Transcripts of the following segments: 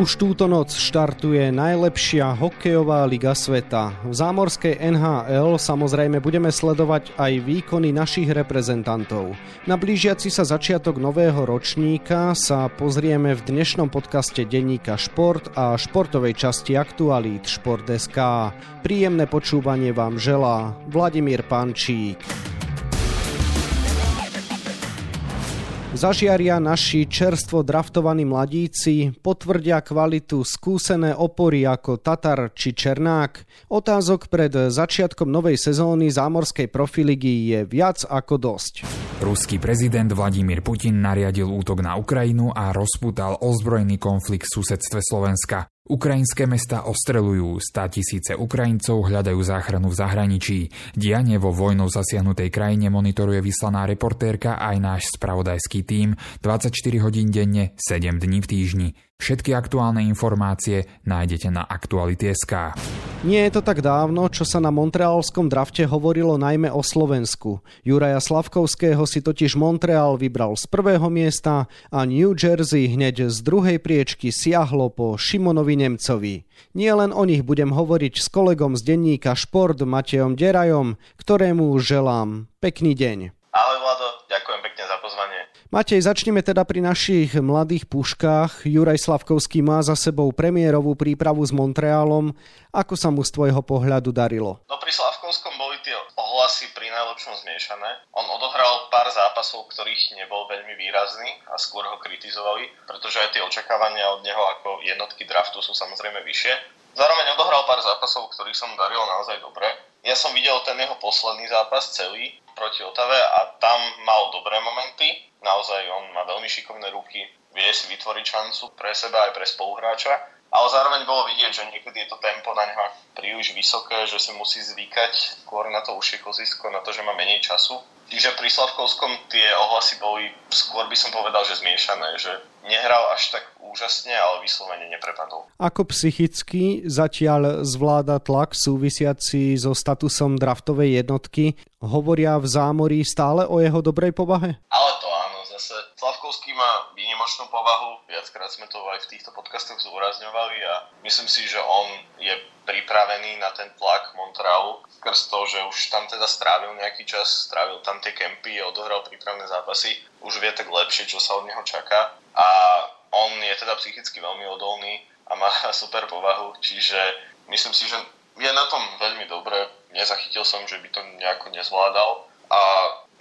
Už túto noc štartuje najlepšia hokejová liga sveta. V zámorskej NHL samozrejme budeme sledovať aj výkony našich reprezentantov. Na blížiaci sa začiatok nového ročníka sa pozrieme v dnešnom podcaste denníka Šport a športovej časti Aktualít Šport.sk. Príjemné počúvanie vám želá Vladimír Pančík. Zažiaria naši čerstvo draftovaní mladíci, potvrdia kvalitu skúsené opory ako Tatar či Černák. Otázok pred začiatkom novej sezóny zámorskej profiligy je viac ako dosť. Ruský prezident Vladimír Putin nariadil útok na Ukrajinu a rozputal ozbrojený konflikt v susedstve Slovenska. Ukrajinské mesta ostrelujú, stá tisíce Ukrajincov hľadajú záchranu v zahraničí. Dianie vo vojnou zasiahnutej krajine monitoruje vyslaná reportérka aj náš spravodajský tím 24 hodín denne, 7 dní v týždni. Všetky aktuálne informácie nájdete na Aktuality.sk. Nie je to tak dávno, čo sa na montrealskom drafte hovorilo najmä o Slovensku. Juraja Slavkovského si totiž Montreal vybral z prvého miesta a New Jersey hneď z druhej priečky siahlo po Šimonovi Nemcovi. Nie len o nich budem hovoriť s kolegom z denníka Šport Matejom Derajom, ktorému želám pekný deň. Matej, začneme teda pri našich mladých puškách. Juraj Slavkovský má za sebou premiérovú prípravu s Montrealom. Ako sa mu z tvojho pohľadu darilo? No pri Slavkovskom boli tie ohlasy pri najlepšom zmiešané. On odohral pár zápasov, ktorých nebol veľmi výrazný a skôr ho kritizovali, pretože aj tie očakávania od neho ako jednotky draftu sú samozrejme vyššie. Zároveň odohral pár zápasov, ktorých som darilo naozaj dobre. Ja som videl ten jeho posledný zápas celý proti Otave a tam mal dobré momenty, naozaj on má veľmi šikovné ruky, vie si vytvoriť šancu pre seba aj pre spoluhráča, ale zároveň bolo vidieť, že niekedy je to tempo na neho príliš vysoké, že si musí zvykať skôr na to užšie kozisko, na to, že má menej času. Čiže pri Slavkovskom tie ohlasy boli skôr by som povedal, že zmiešané, že nehral až tak úžasne, ale vyslovene neprepadol. Ako psychicky zatiaľ zvláda tlak súvisiaci so statusom draftovej jednotky? Hovoria v zámorí stále o jeho dobrej povahe? Ale to zase Slavkovský má výnimočnú povahu, viackrát sme to aj v týchto podcastoch zúrazňovali a myslím si, že on je pripravený na ten tlak Montrealu skrz to, že už tam teda strávil nejaký čas, strávil tam tie kempy odohral prípravné zápasy, už vie tak lepšie, čo sa od neho čaká. A on je teda psychicky veľmi odolný a má super povahu, čiže myslím si, že je na tom veľmi dobre, nezachytil som, že by to nejako nezvládal. A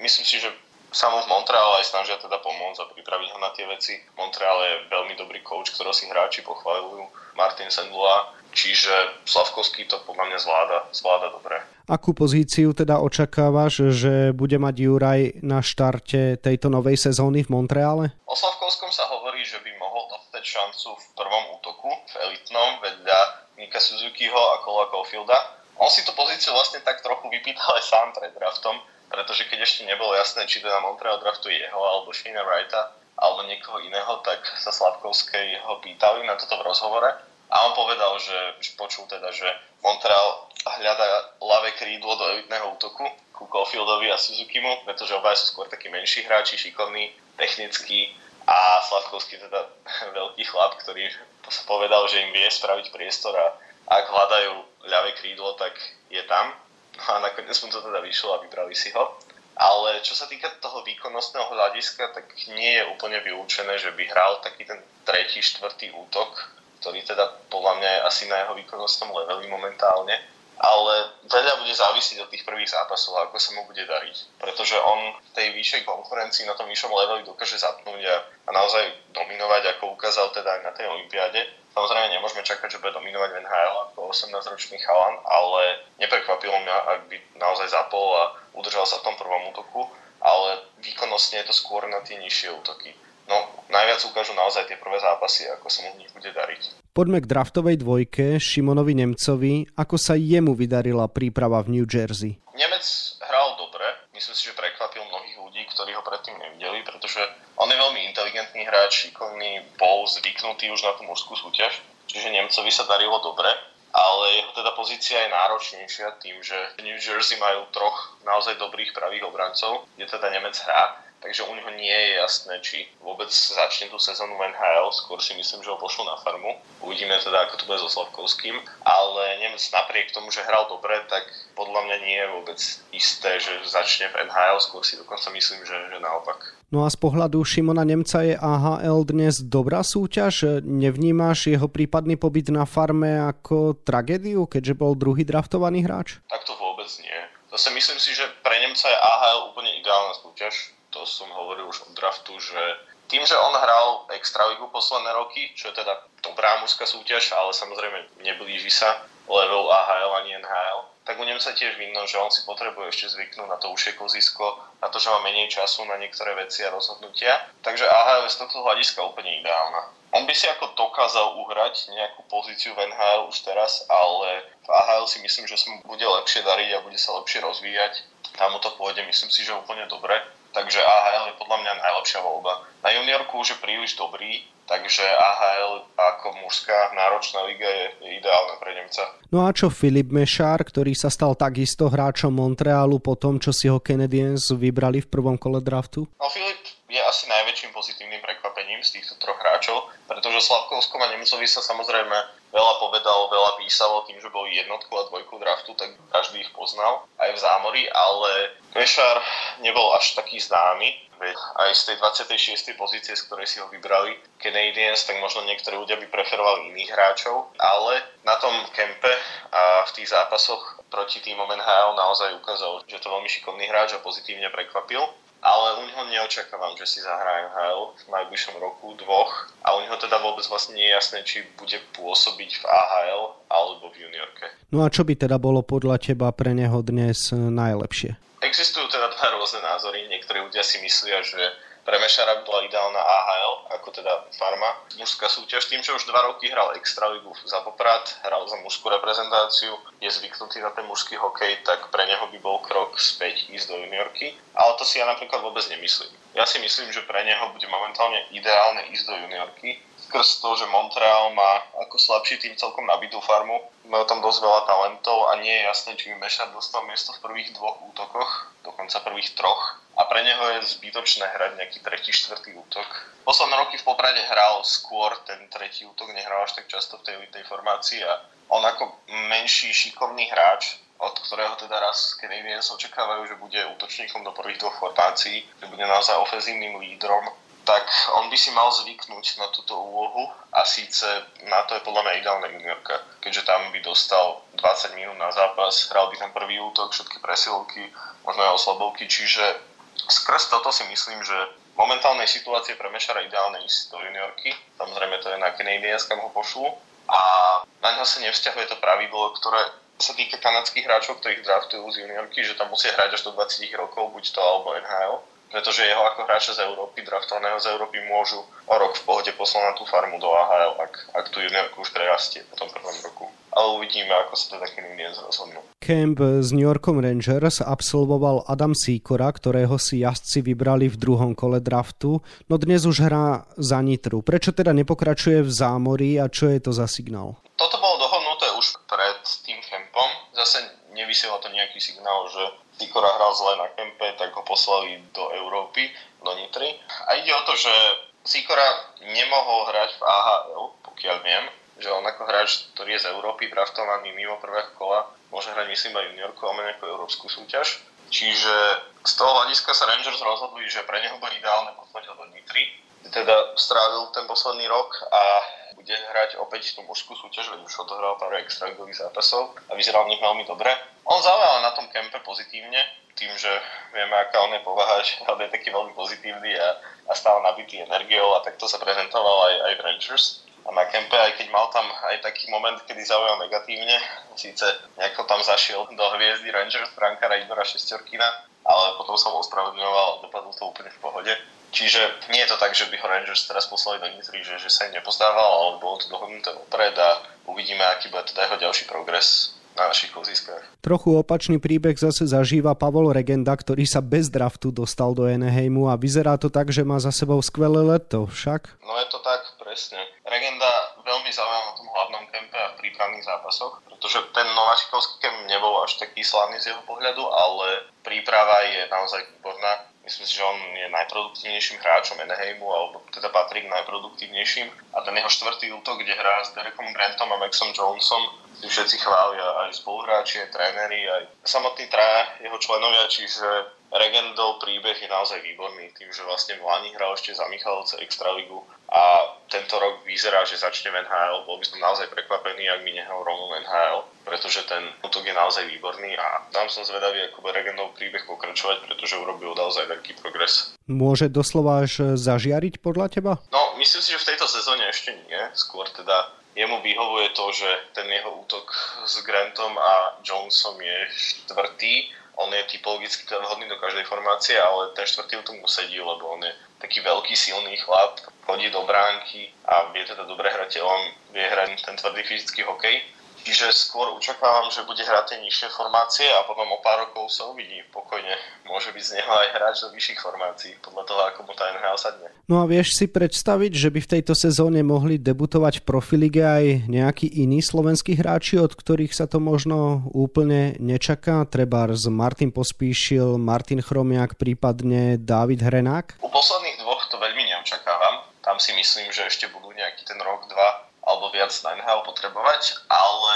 myslím si, že sa mu v Montreale aj snažia teda pomôcť a pripraviť ho na tie veci. Montreal je veľmi dobrý coach, ktorého si hráči pochváľujú. Martin Sendula, čiže Slavkovský to podľa mňa zvláda, zvláda dobre. Akú pozíciu teda očakávaš, že bude mať Juraj na štarte tejto novej sezóny v Montreale? O Slavkovskom sa hovorí, že by mohol dostať šancu v prvom útoku, v elitnom, vedľa Nika Suzukiho a Kola Caulfielda. On si tú pozíciu vlastne tak trochu vypýtal aj sám pred draftom, pretože keď ešte nebolo jasné, či teda Montreal draftuje jeho alebo Shane Wrighta alebo niekoho iného, tak sa Slavkovskej ho pýtali na toto v rozhovore a on povedal, že, počul teda, že Montreal hľadá ľavé krídlo do elitného útoku ku Caulfieldovi a Suzukimu, pretože obaja sú skôr takí menší hráči, šikovní, technickí a Slavkovský teda veľký chlap, ktorý sa povedal, že im vie spraviť priestor a ak hľadajú ľavé krídlo, tak je tam a nakoniec mu to teda vyšlo a vybrali si ho. Ale čo sa týka toho výkonnostného hľadiska, tak nie je úplne vylúčené, že by hral taký ten tretí, štvrtý útok, ktorý teda podľa mňa je asi na jeho výkonnostnom leveli momentálne. Ale veľa bude závisieť od tých prvých zápasov, ako sa mu bude dariť. Pretože on v tej vyššej konkurencii na tom vyššom leveli dokáže zapnúť a, a naozaj dominovať, ako ukázal teda aj na tej olympiáde. Samozrejme nemôžeme čakať, že bude dominovať v NHL ako 18-ročný chalan, ale neprekvapilo mňa, ak by naozaj zapol a udržal sa v tom prvom útoku, ale výkonnostne je to skôr na tie nižšie útoky. No, najviac ukážu naozaj tie prvé zápasy, ako sa mu v nich bude dariť. Poďme k draftovej dvojke Šimonovi Nemcovi. Ako sa jemu vydarila príprava v New Jersey? Nemec hral dobre. Myslím si, že prekvapil mnohých ľudí, ktorí ho predtým nevideli, pretože on je veľmi inteligentný hráč, šikovný, bol zvyknutý už na tú mužskú súťaž. Čiže Nemcovi sa darilo dobre ale jeho teda pozícia je náročnejšia tým, že New Jersey majú troch naozaj dobrých pravých obrancov, kde teda Nemec hrá takže u neho nie je jasné, či vôbec začne tú sezónu v NHL, skôr si myslím, že ho pošlu na farmu. Uvidíme teda, ako to bude so Slavkovským, ale Nemec napriek tomu, že hral dobre, tak podľa mňa nie je vôbec isté, že začne v NHL, skôr si dokonca myslím, že, že naopak. No a z pohľadu Šimona Nemca je AHL dnes dobrá súťaž? Nevnímáš jeho prípadný pobyt na farme ako tragédiu, keďže bol druhý draftovaný hráč? Tak to vôbec nie. Zase myslím si, že pre Nemca je AHL úplne ideálna súťaž. To som hovoril už od draftu, že tým, že on hral Extraligu posledné roky, čo je teda dobrá mužská súťaž, ale samozrejme neblíži sa level AHL ani NHL, tak u Nemca tiež vidno, že on si potrebuje ešte zvyknúť na to užšie kozisko, na to, že má menej času na niektoré veci a rozhodnutia. Takže AHL je z tohto hľadiska úplne ideálna. On by si ako dokázal uhrať nejakú pozíciu v NHL už teraz, ale v AHL si myslím, že sa mu bude lepšie dariť a bude sa lepšie rozvíjať. Tam mu to pôjde, myslím si, že úplne dobre. Takže AHL je podľa mňa najlepšia voľba. Na juniorku už je príliš dobrý, takže AHL ako mužská náročná liga je, je ideálna pre Nemca. No a čo Filip Mešár, ktorý sa stal takisto hráčom Montrealu po tom, čo si ho Canadiens vybrali v prvom kole draftu? No Filip je asi najväčším pozitívnym prekvapením z týchto troch hráčov, pretože Slavkovskom a Nemcovi sa samozrejme veľa povedal, veľa písalo tým, že boli jednotku a dvojku draftu, tak každý ich poznal aj v zámori, ale Mešár nebol až taký známy Veď aj z tej 26. pozície, z ktorej si ho vybrali Canadiens, tak možno niektorí ľudia by preferovali iných hráčov, ale na tom kempe a v tých zápasoch proti týmom NHL naozaj ukázal, že to veľmi šikovný hráč a pozitívne prekvapil ale u neho neočakávam, že si zahrá NHL v najbližšom roku, dvoch a u neho teda vôbec vlastne nie je jasné, či bude pôsobiť v AHL alebo v juniorke. No a čo by teda bolo podľa teba pre neho dnes najlepšie? Existujú teda dva rôzne názory. Niektorí ľudia si myslia, že pre Mešara bola ideálna AHL, ako teda Farma, mužská súťaž. Tým, že už dva roky hral Extraligu za Poprad, hral za mužskú reprezentáciu, je zvyknutý na ten mužský hokej, tak pre neho by bol krok späť ísť do juniorky. Ale to si ja napríklad vôbec nemyslím. Ja si myslím, že pre neho bude momentálne ideálne ísť do juniorky, skrz to, že Montreal má ako slabší tým celkom nabitú farmu. Majú tam dosť veľa talentov a nie je jasné, či by Mešar dostal miesto v prvých dvoch útokoch, dokonca prvých troch. A pre neho je zbytočné hrať nejaký tretí, štvrtý útok. Posledné roky v Poprade hral skôr ten tretí útok, nehral až tak často v tej elitnej formácii a on ako menší, šikovný hráč, od ktorého teda raz Canadiens očakávajú, že bude útočníkom do prvých dvoch formácií, že bude naozaj ofenzívnym lídrom, tak on by si mal zvyknúť na túto úlohu a síce na to je podľa mňa ideálna juniorka, keďže tam by dostal 20 minút na zápas, hral by tam prvý útok, všetky presilovky, možno aj oslabovky, čiže skrz toto si myslím, že momentálnej situácie pre Mešara ideálne ísť do juniorky, samozrejme to je na Canadiens, kam ho pošlu. A na ňo sa nevzťahuje to pravidlo, ktoré sa týka kanadských hráčov, ktorých draftujú z juniorky, že tam musia hrať až do 20 rokov, buď to alebo NHL pretože jeho ako hráča z Európy, draftovaného z Európy, môžu o rok v pohode poslať na tú farmu do AHL, ak, ak tú juniorku už prerastie po tom prvom roku. Ale uvidíme, ako sa teda Canadiens rozhodnú. Camp s New Yorkom Rangers absolvoval Adam Sikora, ktorého si jazdci vybrali v druhom kole draftu, no dnes už hrá za Nitru. Prečo teda nepokračuje v zámorí a čo je to za signál? Toto bolo dohodnuté už pred. Zase nevysiela to nejaký signál, že Sikora hral zle na kempe, tak ho poslali do Európy, do Nitry. A ide o to, že Sikora nemohol hrať v AHL, pokiaľ viem, že on ako hráč, ktorý je z Európy, draftovaný mimo prvého kola, môže hrať myslím aj juniorku, ale nejakú európsku súťaž. Čiže z toho hľadiska sa Rangers rozhodli, že pre neho bude ideálne poslať ho do Nitry, teda strávil ten posledný rok a bude hrať opäť tú mužskú súťaž, veď už odohral pár extraligových zápasov a vyzeral v nich veľmi dobre. On zaujal na tom kempe pozitívne, tým, že vieme, aká on je povaha, že on je taký veľmi pozitívny a, a stále nabitý energiou a takto sa prezentoval aj, aj v Rangers. A na kempe, aj keď mal tam aj taký moment, kedy zaujal negatívne, síce nejako tam zašiel do hviezdy Rangers Frankara Igora Šestorkina, ale potom sa mu ospravedlňoval a dopadlo to úplne v pohode. Čiže nie je to tak, že by ho Rangers teraz poslali do Nitry, že, že sa im nepozdával, ale bolo to dohodnuté opred a uvidíme, aký bude teda jeho ďalší progres na našich kluziskách. Trochu opačný príbeh zase zažíva Pavol Regenda, ktorý sa bez draftu dostal do Eneheimu a vyzerá to tak, že má za sebou skvelé leto, však? No je to tak, presne. Regenda veľmi zaujímavé na tom hlavnom kempe a v prípravných zápasoch, pretože ten nováčikovský kemp nebol až taký slavný z jeho pohľadu, ale príprava je naozaj výborná Myslím si, že on je najproduktívnejším hráčom Eneheimu, alebo teda patrí k najproduktívnejším. A ten jeho štvrtý útok, kde hrá s Derekom Grantom a Maxom Jonesom, si všetci chvália, aj spoluhráči, aj tréneri, aj samotní traja jeho členovia, čiže Regendov príbeh je naozaj výborný tým, že vlastne v Lani hral ešte za Michalovce Extraligu a tento rok vyzerá, že začne v NHL. Bol by som naozaj prekvapený, ak mi nehral rovno NHL, pretože ten útok je naozaj výborný a tam som zvedavý, ako bude Regendov príbeh pokračovať, pretože urobil naozaj veľký progres. Môže doslova až zažiariť podľa teba? No, myslím si, že v tejto sezóne ešte nie. Skôr teda jemu vyhovuje to, že ten jeho útok s Grantom a Jonesom je štvrtý on je typologicky vhodný do každej formácie, ale ten štvrtý útok mu sedí, lebo on je taký veľký, silný chlap, chodí do bránky a vie teda dobre hrať telom, vie hrať ten tvrdý fyzický hokej Čiže skôr očakávam, že bude hrať tie nižšie formácie a potom o pár rokov sa uvidí pokojne. Môže byť z neho aj hráč do vyšších formácií, podľa toho, ako mu tá NHL sadne. No a vieš si predstaviť, že by v tejto sezóne mohli debutovať v profilige aj nejakí iní slovenskí hráči, od ktorých sa to možno úplne nečaká? Treba z Martin Pospíšil, Martin Chromiak, prípadne David Hrenák? U posledných dvoch to veľmi neočakávam. Tam si myslím, že ešte budú nejaký ten rok, dva alebo viac na NHL potrebovať, ale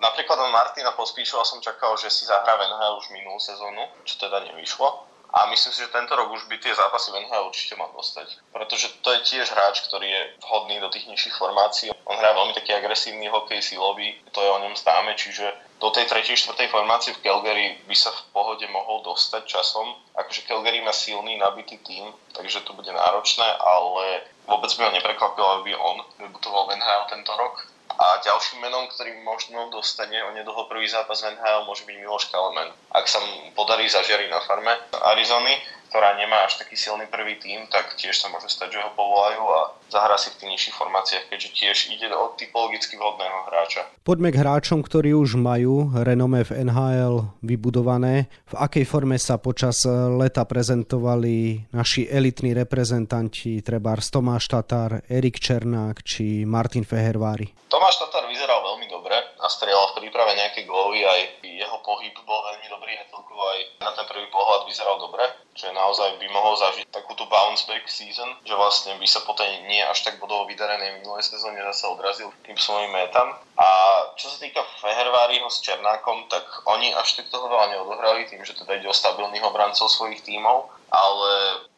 napríklad od Martina Pospíšova som čakal, že si zahrá v NHL už minulú sezónu, čo teda nevyšlo. A myslím si, že tento rok už by tie zápasy v určite mal dostať. Pretože to je tiež hráč, ktorý je vhodný do tých nižších formácií. On hrá veľmi taký agresívny hokej, silový, to je o ňom známe, čiže do tej tretej, štvrtej formácie v Calgary by sa v pohode mohol dostať časom. Akože Calgary má silný, nabitý tým, takže to bude náročné, ale vôbec by ho neprekvapilo, aby on debutoval v tento rok. A ďalším menom, ktorý možno dostane o nedlho prvý zápas v NHL, môže byť Miloš Kalemen. Ak sa mu podarí zažiariť na farme Arizony, ktorá nemá až taký silný prvý tým, tak tiež sa môže stať, že ho povolajú a zahrá si v tých nižších formáciách, keďže tiež ide o typologicky vhodného hráča. Poďme k hráčom, ktorí už majú renome v NHL vybudované. V akej forme sa počas leta prezentovali naši elitní reprezentanti, treba Tomáš Tatar, Erik Černák či Martin Fehervári? Tomáš Tatar vyzeral veľmi dobre a strieľal v príprave nejaké góly, aj jeho pohyb bol veľmi dobrý, aj na ten prvý pohľad vyzeral dobre, že naozaj by mohol zažiť takúto bounce back season, že vlastne by sa po tej nie až tak bodovo vydarenej minulej sezóne zase odrazil tým svojim metam. A čo sa týka Feherváriho s Černákom, tak oni až tak toho veľa neodohrali tým, že teda ide o stabilných obrancov svojich tímov ale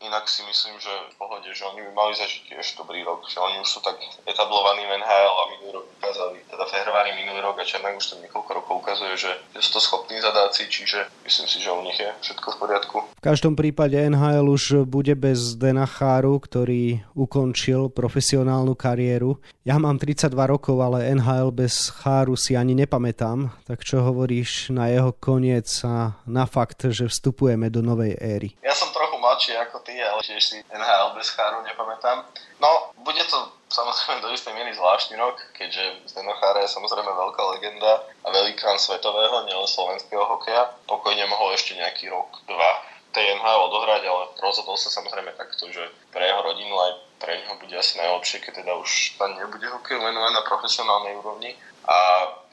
inak si myslím, že v pohode, že oni by mali zažiť tiež dobrý rok, že oni už sú tak etablovaní v NHL a minulý rok ukázali, teda Fehrovári minulý rok a Černák už tam niekoľko rokov ukazuje, že, sú to schopní zadáci, čiže myslím si, že u nich je všetko v poriadku. V každom prípade NHL už bude bez Dena Cháru, ktorý ukončil profesionálnu kariéru. Ja mám 32 rokov, ale NHL bez Cháru si ani nepamätám, tak čo hovoríš na jeho koniec a na fakt, že vstupujeme do novej éry? Ja som trochu mladší ako ty, ale tiež si NHL bez cháru nepamätám. No, bude to samozrejme do istej miery zvláštny rok, keďže Zdeno Chára je samozrejme veľká legenda a velikán svetového, nielen slovenského hokeja. Pokojne mohol ešte nejaký rok, dva tej NHL odohrať, ale rozhodol sa samozrejme takto, že pre jeho rodinu aj pre neho bude asi najlepšie, keď teda už tam nebude hokej venovať na profesionálnej úrovni. A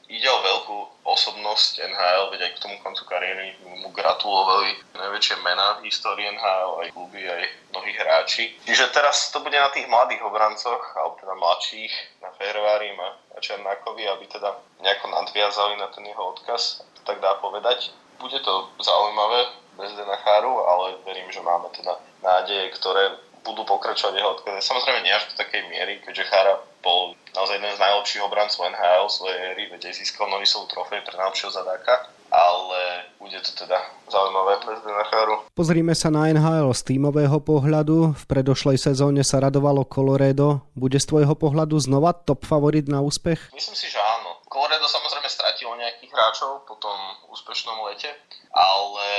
ide o veľkú osobnosť NHL, veď aj k tomu koncu kariéry mu gratulovali najväčšie mená v histórii NHL, aj kluby, aj mnohí hráči. Čiže teraz to bude na tých mladých obrancoch, alebo teda mladších, na Ferrari a Černákovi, aby teda nejako nadviazali na ten jeho odkaz, to tak dá povedať. Bude to zaujímavé bez Denacháru, ale verím, že máme teda nádeje, ktoré budú pokračovať jeho odkazy. Samozrejme nie až do takej miery, keďže Chára bol naozaj jeden z najlepších obrancov NHL svojej éry, veď aj získal Norisovú trofej pre najlepšieho zadáka, ale bude to teda zaujímavé bez Denacharu. Pozrime sa na NHL z tímového pohľadu. V predošlej sezóne sa radovalo Colorado. Bude z tvojho pohľadu znova top favorit na úspech? Myslím si, že áno. Colorado samozrejme stratilo nejakých hráčov po tom úspešnom lete, ale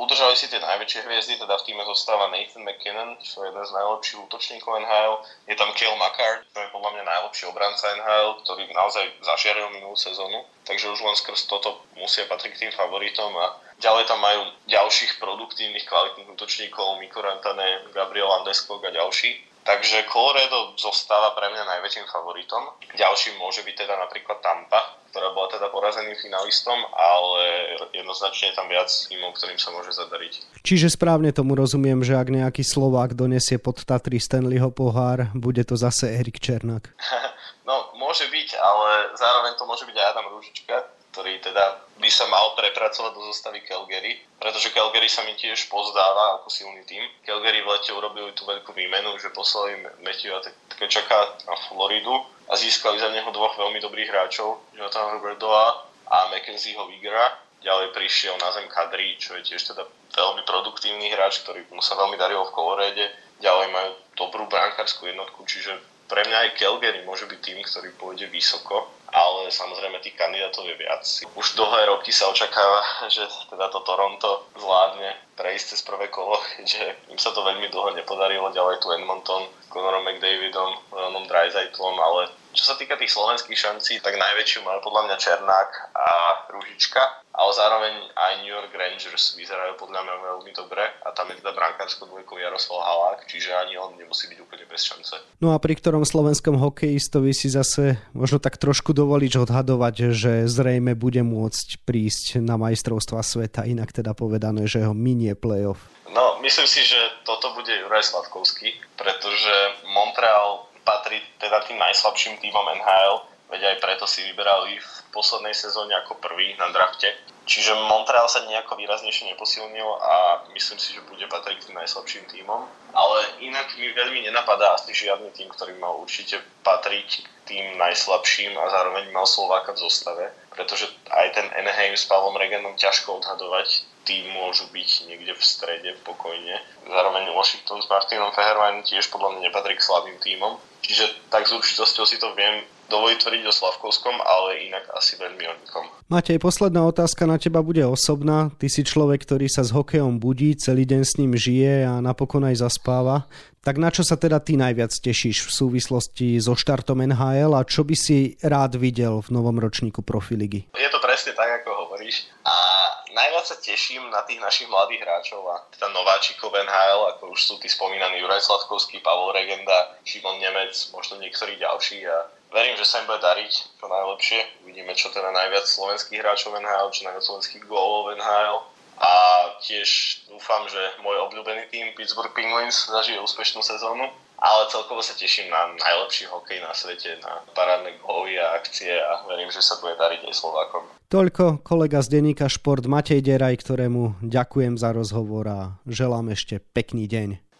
udržali si tie najväčšie hviezdy, teda v týme zostáva Nathan McKinnon, čo je jeden z najlepších útočníkov NHL. Je tam Kale McCart, čo je podľa mňa najlepší obranca NHL, ktorý naozaj zažiaril minulú sezónu, takže už len skrz toto musia patriť k tým favoritom a ďalej tam majú ďalších produktívnych, kvalitných útočníkov, Mikko Rantane, Gabriel Landeskog a ďalší. Takže Colorado zostáva pre mňa najväčším favoritom. Ďalším môže byť teda napríklad Tampa, ktorá bola teda porazeným finalistom, ale jednoznačne je tam viac tímov, ktorým sa môže zadariť. Čiže správne tomu rozumiem, že ak nejaký Slovák donesie pod Tatry Stanleyho pohár, bude to zase Erik Černák. no, môže byť, ale zároveň to môže byť aj Adam Rúžička, ktorý teda by sa mal prepracovať do zostavy Calgary, pretože Calgary sa mi tiež pozdáva ako silný tým. Calgary v lete urobili tú veľkú výmenu, že poslali Matthew a čaká na Floridu a získali za neho dvoch veľmi dobrých hráčov, Jonathan Robertoa a Mackenzieho Vigera. Ďalej prišiel na zem Kadri, čo je tiež teda veľmi produktívny hráč, ktorý mu sa veľmi darilo v Colorade. Ďalej majú dobrú brankárskú jednotku, čiže pre mňa aj Calgary môže byť tým, ktorý pôjde vysoko ale samozrejme tých kandidátov je viac. Už dlhé roky sa očakáva, že teda to Toronto zvládne prejsť cez prvé kolo, keďže im sa to veľmi dlho nepodarilo, ďalej tu Edmonton, Conorom McDavidom, Leonom Dreisaitlom, ale čo sa týka tých slovenských šancí, tak najväčšiu majú podľa mňa Černák a Ružička, ale zároveň aj New York Rangers vyzerajú podľa mňa veľmi dobre a tam je teda brankársko dvojkou Jaroslav Halák, čiže ani on nemusí byť úplne bez šance. No a pri ktorom slovenskom hokejistovi si zase možno tak trošku dovoliť odhadovať, že zrejme bude môcť prísť na majstrovstva sveta, inak teda povedané, že ho minie playoff. No, myslím si, že toto bude Juraj Slavkovský, pretože Montreal patrí teda tým najslabším týmom NHL, veď aj preto si vyberali v poslednej sezóne ako prvý na drafte. Čiže Montreal sa nejako výraznejšie neposilnil a myslím si, že bude patriť k tým najslabším týmom. Ale inak mi veľmi nenapadá asi žiadny tým, ktorý mal určite patriť tým najslabším a zároveň mal Slováka v zostave. Pretože aj ten Anaheim s Pavlom Reganom ťažko odhadovať tým môžu byť niekde v strede pokojne. Zároveň Washington s Martinom Fehervajn tiež podľa mňa nepatrí k slabým týmom. Čiže tak s určitosťou si to viem dovoliť tvrdiť o Slavkovskom, ale inak asi veľmi o nikom. Matej, posledná otázka na teba bude osobná. Ty si človek, ktorý sa s hokejom budí, celý deň s ním žije a napokon aj zaspáva. Tak na čo sa teda ty najviac tešíš v súvislosti so štartom NHL a čo by si rád videl v novom ročníku Profiligy? Je to presne tak, ako hovoríš. A najviac sa teším na tých našich mladých hráčov a teda nováčikov NHL, ako už sú tí spomínaní Juraj Sladkovský, Pavol Regenda, Šimon Nemec, možno niektorí ďalší a verím, že sa im bude dariť čo najlepšie. Uvidíme, čo teda najviac slovenských hráčov NHL, čo najviac slovenských gólov NHL. A tiež dúfam, že môj obľúbený tým Pittsburgh Penguins zažije úspešnú sezónu. Ale celkovo sa teším na najlepší hokej na svete, na parádne góly a akcie a verím, že sa bude dariť aj Slovákom. Toľko kolega z denníka Šport Matej Deraj, ktorému ďakujem za rozhovor a želám ešte pekný deň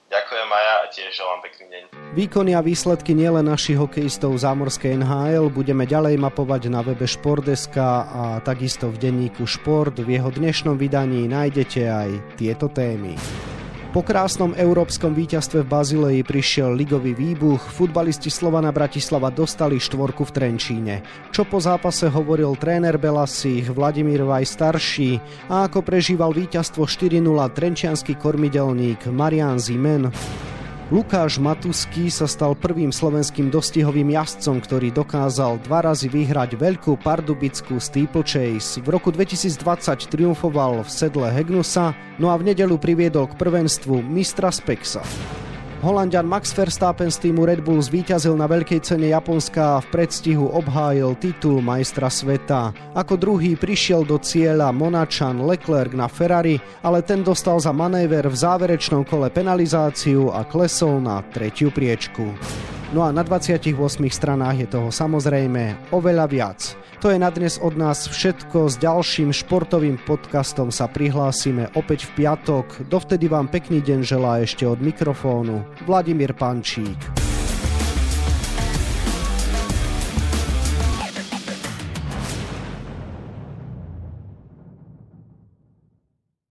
tiež želám pekný deň. Výkony a výsledky nielen našich hokejistov zámorskej NHL budeme ďalej mapovať na webe Špordeska a takisto v denníku Šport. V jeho dnešnom vydaní nájdete aj tieto témy. Po krásnom európskom víťazstve v Bazileji prišiel ligový výbuch, futbalisti Slovana Bratislava dostali štvorku v Trenčíne. Čo po zápase hovoril tréner Belasich, Vladimír Vaj starší a ako prežíval víťazstvo 4-0 trenčianský kormidelník Marian Zimen. Lukáš Matusky sa stal prvým slovenským dostihovým jazdcom, ktorý dokázal dva razy vyhrať veľkú pardubickú steeplechase. V roku 2020 triumfoval v sedle Hegnusa, no a v nedelu priviedol k prvenstvu mistra Spexa. Holandian Max Verstappen z týmu Red Bull zvíťazil na veľkej cene Japonska a v predstihu obhájil titul majstra sveta. Ako druhý prišiel do cieľa Monačan Leclerc na Ferrari, ale ten dostal za manéver v záverečnom kole penalizáciu a klesol na tretiu priečku. No a na 28 stranách je toho samozrejme oveľa viac. To je na dnes od nás všetko. S ďalším športovým podcastom sa prihlásime opäť v piatok. Dovtedy vám pekný deň želá ešte od mikrofónu Vladimír Pančík.